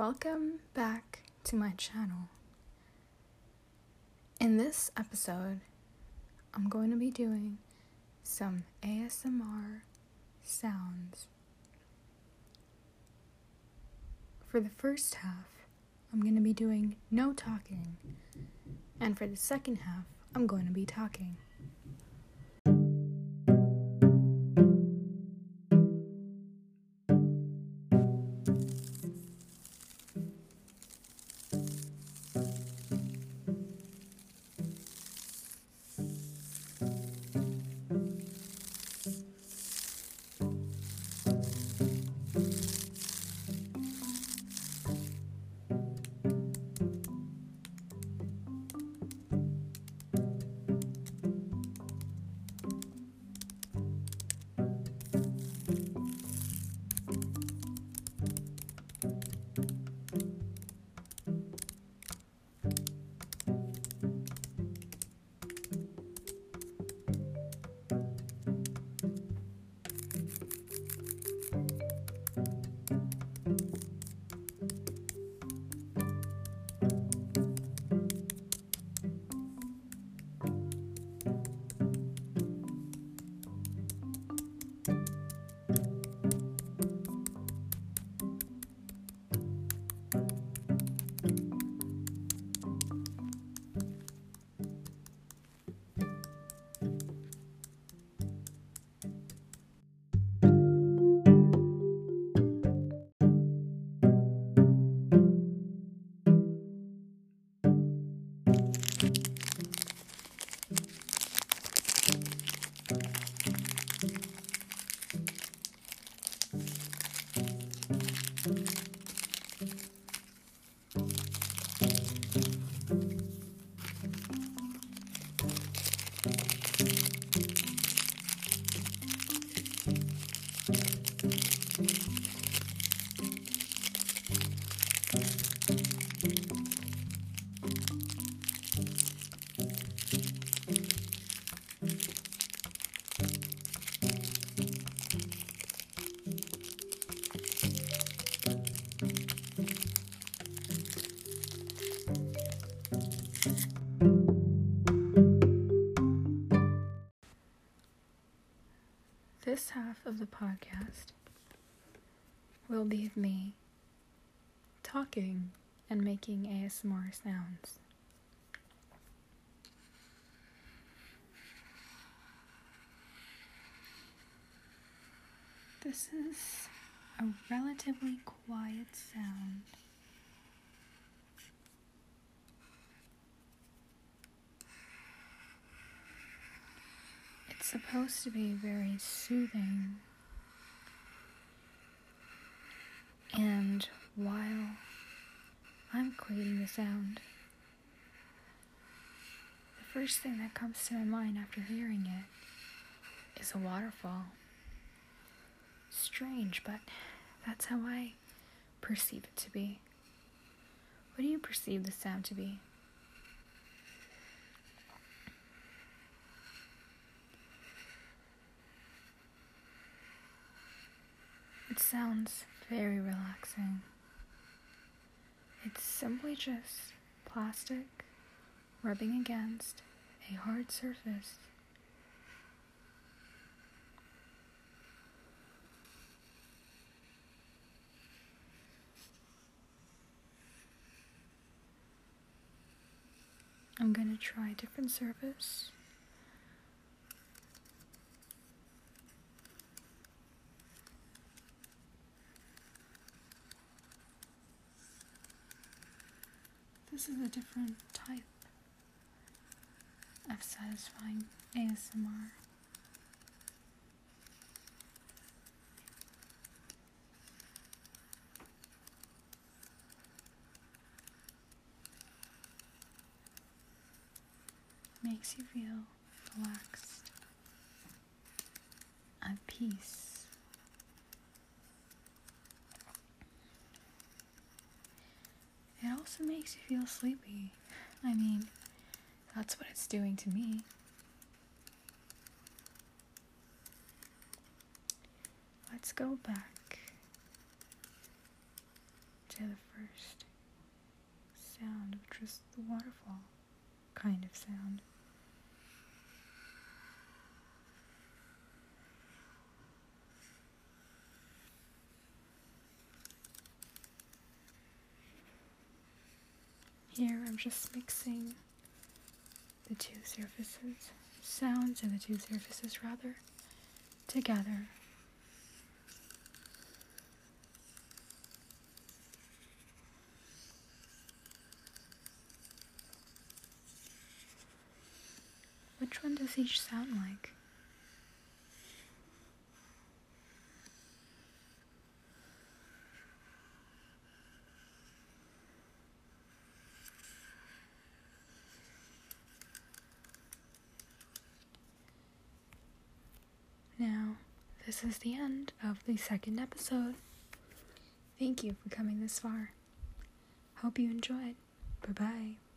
Welcome back to my channel. In this episode, I'm going to be doing some ASMR sounds. For the first half, I'm going to be doing no talking, and for the second half, I'm going to be talking. This half of the podcast will be of me talking and making ASMR sounds. This is a relatively quiet sound. Supposed to be very soothing. And while I'm creating the sound, the first thing that comes to my mind after hearing it is a waterfall. Strange, but that's how I perceive it to be. What do you perceive the sound to be? Sounds very relaxing. It's simply just plastic rubbing against a hard surface. I'm going to try a different surface. This is a different type of satisfying ASMR. Makes you feel relaxed, at peace. It also makes you feel sleepy. I mean, that's what it's doing to me. Let's go back to the first sound, which was the waterfall kind of sound. Here I'm just mixing the two surfaces, sounds and the two surfaces rather, together. Which one does each sound like? This is the end of the second episode. Thank you for coming this far. Hope you enjoyed. Bye bye.